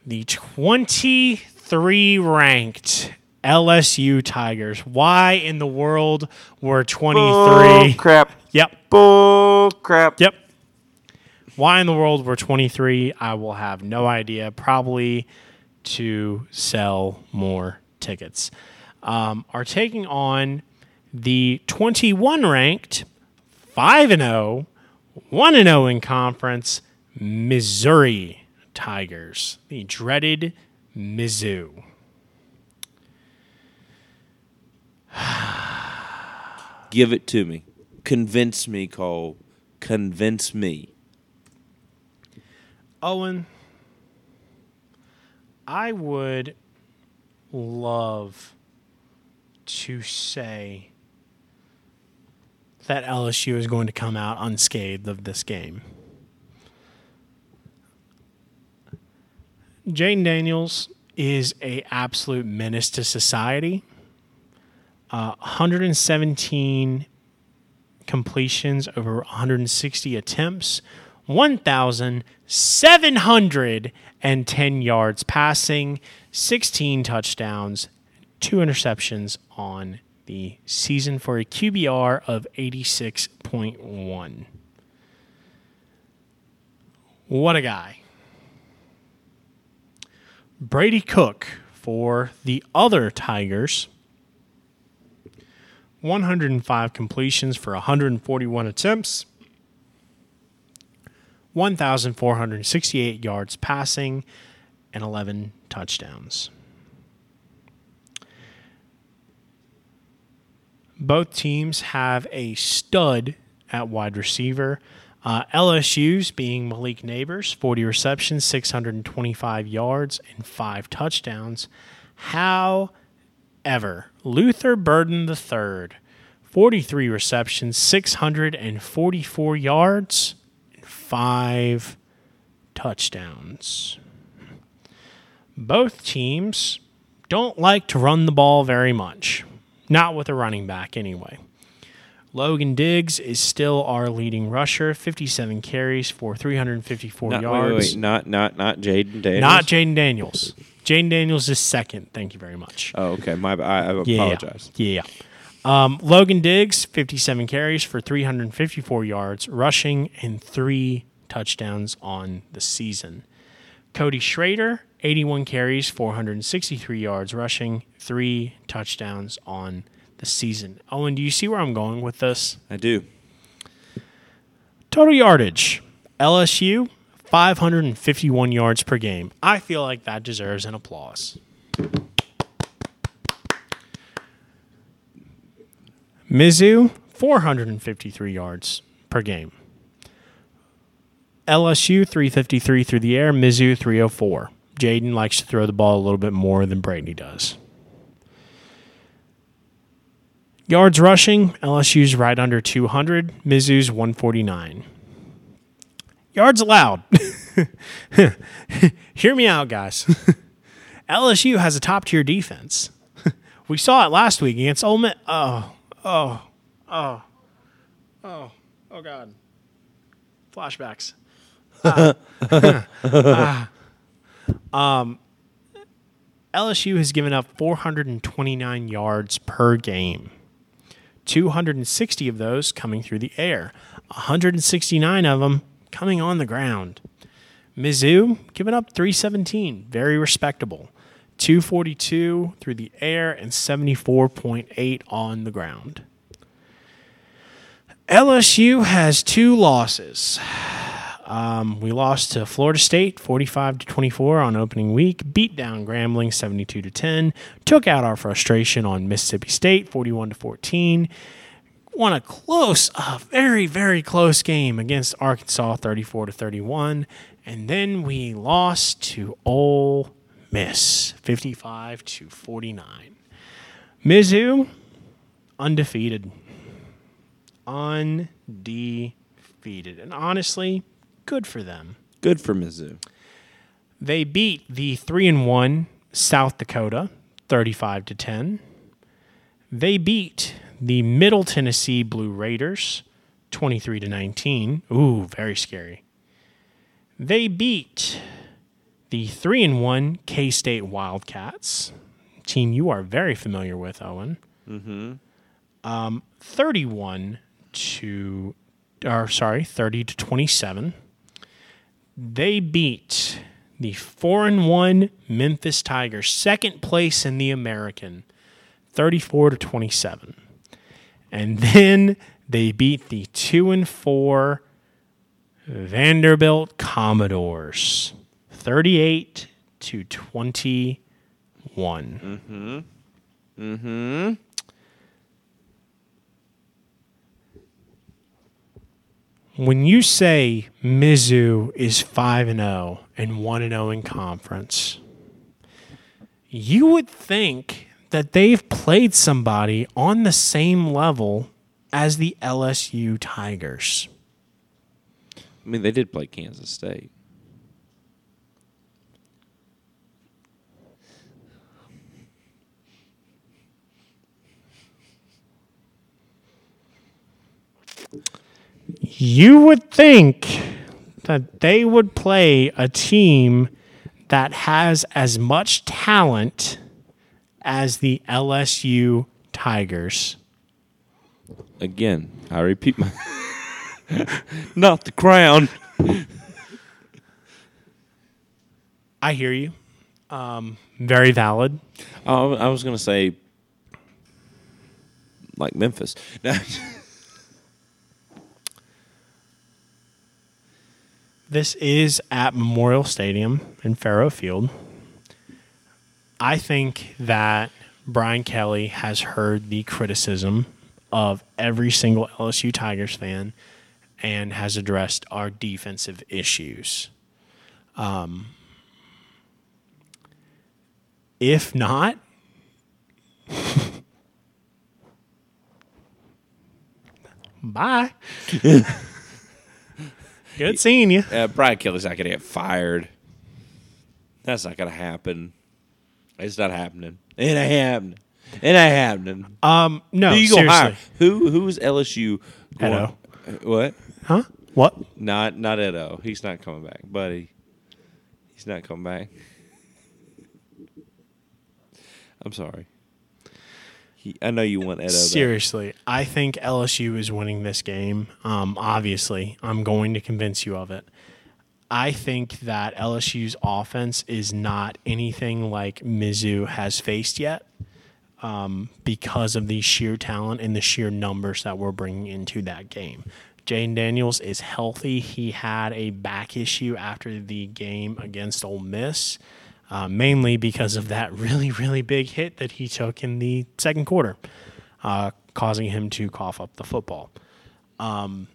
the 23 ranked LSU Tigers. Why in the world were 23? crap. Yep. Bull crap. Yep. Why in the world were 23? I will have no idea. Probably to sell more tickets. Um, are taking on the 21 ranked 5 and 0, 1 and 0 in conference Missouri Tigers, the dreaded Mizzou. Give it to me. Convince me, Cole. Convince me. Owen, I would love to say that LSU is going to come out unscathed of this game. Jaden Daniels is a absolute menace to society. Uh, 117 completions over 160 attempts, 1,710 yards passing, 16 touchdowns, two interceptions on the season for a QBR of 86.1. What a guy. Brady Cook for the other Tigers. 105 completions for 141 attempts, 1,468 yards passing, and 11 touchdowns. Both teams have a stud at wide receiver. Uh, LSU's being Malik Nabers, 40 receptions, 625 yards, and five touchdowns. However, Luther Burden III, 43 receptions, 644 yards, five touchdowns. Both teams don't like to run the ball very much. Not with a running back, anyway. Logan Diggs is still our leading rusher, 57 carries for 354 Not, wait, yards. wait, wait. Not, not, not Jaden Daniels. Not Jaden Daniels. Jaden Daniels is second. Thank you very much. Oh, okay. My, I, I Yeah. apologize. Yeah. Um, Logan Diggs, 57 carries for 354 yards, rushing, and three touchdowns on the season. Cody Schrader, 81 carries, 463 yards rushing, three touchdowns on the season. Owen, do you see where I'm going with this? I do. Total yardage LSU, 551 yards per game. I feel like that deserves an applause. Mizzou, 453 yards per game. LSU, 353 through the air. Mizzou, 304. Jaden likes to throw the ball a little bit more than Brady does. Yards rushing, LSU's right under 200. Mizzou's 149. Yards allowed. Hear me out, guys. LSU has a top tier defense. we saw it last week against Ole Miss. Oh, oh, oh, oh, oh, God. Flashbacks. Ah. um, LSU has given up 429 yards per game. 260 of those coming through the air, 169 of them coming on the ground. Mizzou giving up 317, very respectable. 242 through the air and 74.8 on the ground. LSU has two losses. Um, we lost to Florida State 45 to 24 on opening week, beat down Grambling 72 to 10, took out our frustration on Mississippi State 41 to 14, won a close, a very very close game against Arkansas 34 to 31, and then we lost to Ole Miss 55 to 49. Mizzou undefeated. Undefeated. And honestly, good for them. Good for Mizzou. They beat the 3 and 1 South Dakota 35 to 10. They beat the Middle Tennessee Blue Raiders 23 to 19. Ooh, very scary. They beat the 3 and 1 K-State Wildcats, team you are very familiar with, Owen. Mhm. Um 31 to or sorry, 30 to 27. They beat the 4 and 1 Memphis Tigers, second place in the American, 34 to 27. And then they beat the 2 and 4 Vanderbilt Commodores, 38 to 21. Mm-hmm. Mm-hmm. When you say Mizzou is 5 and 0 and 1 and 0 in conference, you would think that they've played somebody on the same level as the LSU Tigers. I mean, they did play Kansas State. You would think that they would play a team that has as much talent as the LSU Tigers. Again, I repeat my. Not the crown. I hear you. Um, very valid. Oh, I was gonna say, like Memphis. This is at Memorial Stadium in Faurot Field. I think that Brian Kelly has heard the criticism of every single LSU Tigers fan and has addressed our defensive issues. Um, if not, bye. Good seeing you. uh, Brian Kelly's not gonna get fired. That's not gonna happen. It's not happening. It ain't happening. It ain't happening. Um, no, who you gonna seriously. hire? Who who's LSU? Going, Edo. What? Huh? What? Not not Edo. He's not coming back, buddy. He's not coming back. I'm sorry. I know you want Edo. Seriously, I think LSU is winning this game. Um, obviously, I'm going to convince you of it. I think that LSU's offense is not anything like Mizzou has faced yet um, because of the sheer talent and the sheer numbers that we're bringing into that game. Jaden Daniels is healthy. He had a back issue after the game against Ole Miss, uh, mainly because of that really, really big hit that he took in the second quarter, uh, causing him to cough up the football. Um,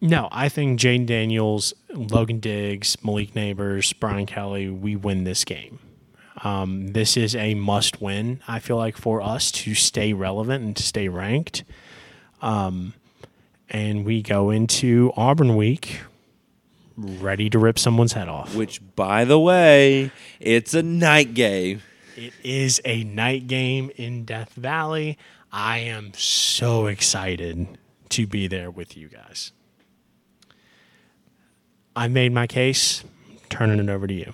no, I think Jaden Daniels, Logan Diggs, Malik Nabers, Brian Kelly, we win this game. Um, this is a must win, I feel like, for us to stay relevant and to stay ranked. Um, and we go into Auburn week ready to rip someone's head off. Which, by the way, it's a night game. It is a night game in Death Valley. I am so excited to be there with you guys. I made my case, turning it over to you.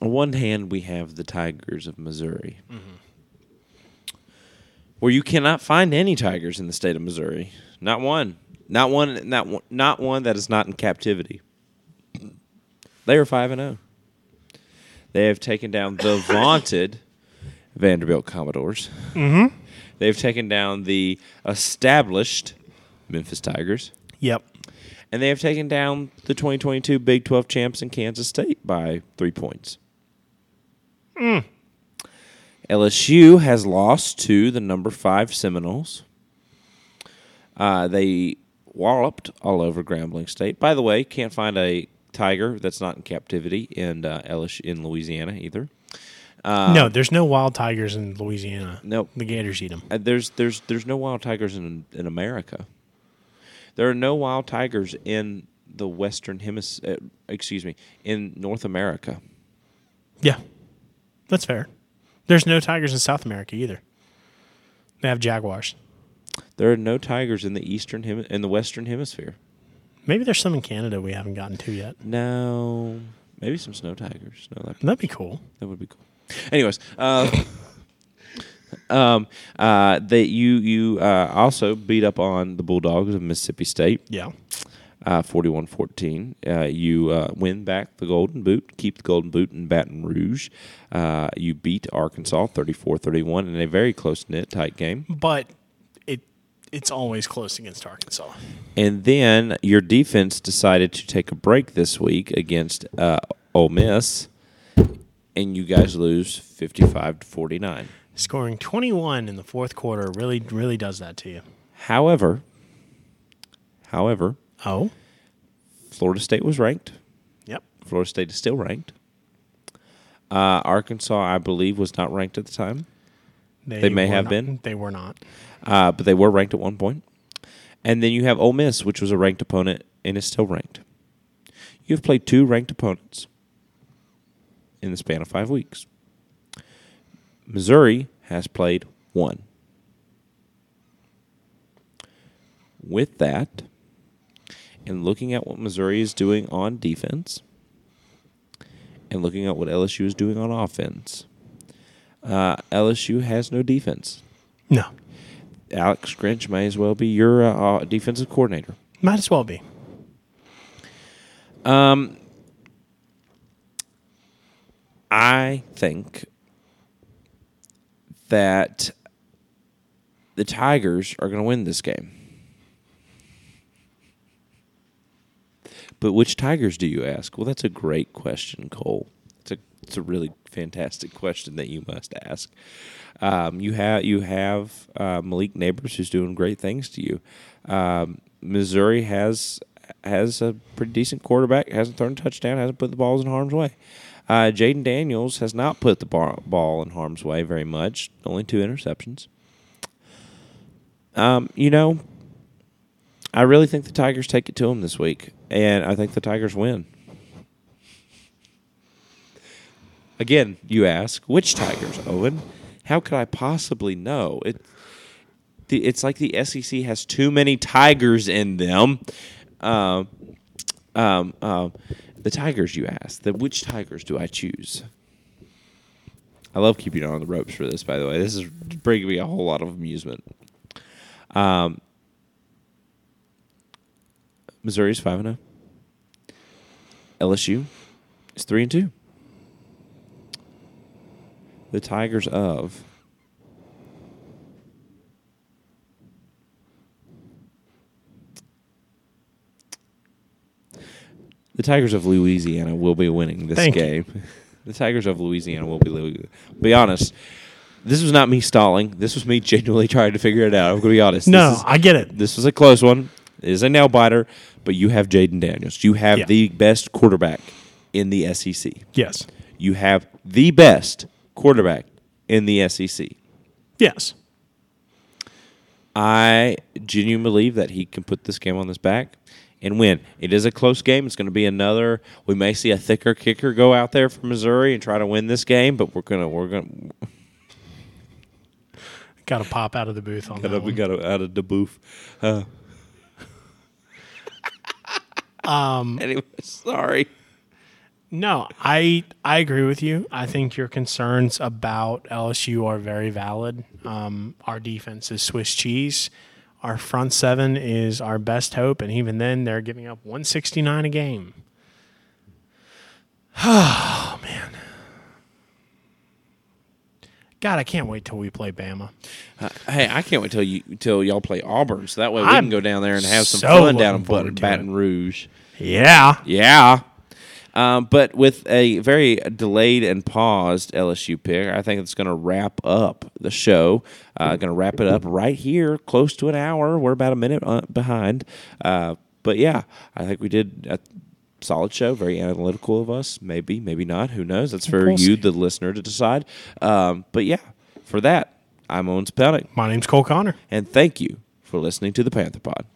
On one hand, we have the Tigers of Missouri, mm-hmm. where you cannot find any tigers in the state of Missouri. Not one. Not one. Not one. Not one that is not in captivity. They are five and zero. They have taken down the vaunted Vanderbilt Commodores. Mm-hmm. They've taken down the established Memphis Tigers. Yep. And they have taken down the 2022 Big 12 champs in Kansas State by three points. LSU has lost to the number five Seminoles. Uh, they walloped all over Grambling State. By the way, can't find a tiger that's not in captivity in uh, in Louisiana either. no, there's no wild tigers in Louisiana. Nope. The Gators eat them. Uh, there's there's there's no wild tigers in in America. There are no wild tigers in the Western Hemisphere. Uh, excuse me, in North America. Yeah, that's fair. There's no tigers in South America either. They have jaguars. There are no tigers in the eastern hem- in the Western Hemisphere. Maybe there's some in Canada we haven't gotten to yet. No, maybe some snow tigers. No, that, That'd be cool. that would be cool. Anyways, uh, um, uh, that you you uh, also beat up on the Bulldogs of Mississippi State. Yeah. uh, 41-14. Uh, you uh, win back the Golden Boot, keep the Golden Boot in Baton Rouge. Uh, you beat Arkansas 34-31 in a very close-knit, tight game. But it's always close against Arkansas. And then your defense decided to take a break this week against uh, Ole Miss, and you guys lose 55 to 49. Scoring 21 in the fourth quarter really really does that to you. However, however, Oh. Florida State was ranked. Yep. Florida State is still ranked. Uh, Arkansas, I believe, was not ranked at the time. They may have not- been. They were not. uh, but they were ranked at one point. And then you have Ole Miss, which was a ranked opponent and is still ranked. You've played two ranked opponents in the span of five weeks. Missouri has played one. With that, and looking at what Missouri is doing on defense, and looking at what LSU is doing on offense, uh, LSU has no defense. No. Alex Grinch may as well be your uh, uh, defensive coordinator. Might as well be. I think that the Tigers are going to win this game. But which Tigers do you ask? Well, that's a great question, Cole. It's a really fantastic question that you must ask. Um, you have you have uh, Malik Nabers who's doing great things to you. Um, Missouri has has a pretty decent quarterback. Hasn't thrown a touchdown. Hasn't put the balls in harm's way. Uh, Jaden Daniels has not put the bar- ball in harm's way very much. Only two interceptions. Um, you know, I really think the Tigers take it to them this week, and I think the Tigers win. Again, you ask, which Tigers, Owen? How could I possibly know? It, it's like the SEC has too many Tigers in them. Um, um, um, the Tigers, you ask. The, which Tigers do I choose? I love keeping on the ropes for this, by the way. This is bringing me a whole lot of amusement. Um, Missouri's 5 0. LSU is 3 and 2. The Tigers of The Tigers of Louisiana will be winning this Thank you. game. The Tigers of Louisiana will be. Be honest. This was not me stalling. This was me genuinely trying to figure it out. I'm going to be honest. No, is- I get it. this was a close one. It is a nail biter, but you have Jaden Daniels. You have Yeah. the best quarterback in the SEC. Yes. You have the best quarterback in the SEC. Yes. I genuinely believe that he can put this game on his back and win. It is a close game. It's going to be another. We may see a thicker kicker go out there for Missouri and try to win this game, but we're gonna we're gonna Got to pop out of the booth on that we got to out of the booth. Uh. um. Anyway, sorry. No, I I agree with you. I think your concerns about LSU are very valid. Um, our defense is Swiss cheese. Our front seven is our best hope, and even then, they're giving up 169 a game. Oh man, God, I can't wait till we play Bama. Hey, I can't wait till you till y'all play Auburn, so that way we I'm can go down there and have some so fun down in looking forward Baton, to Baton Rouge. Yeah, Yeah. Um, but with a very delayed and paused LSU pick, I think it's going to wrap up the show. Uh, going to wrap it up right here, close to an hour. We're about a minute uh, behind. Uh, but yeah, I think we did a solid show. Very analytical of us. Maybe, maybe not. Who knows? That's for you, the listener, to decide. Um, but yeah, for that, I'm Owen Spelling. my name's Cole Connor. And thank you for listening to the Panther Pod.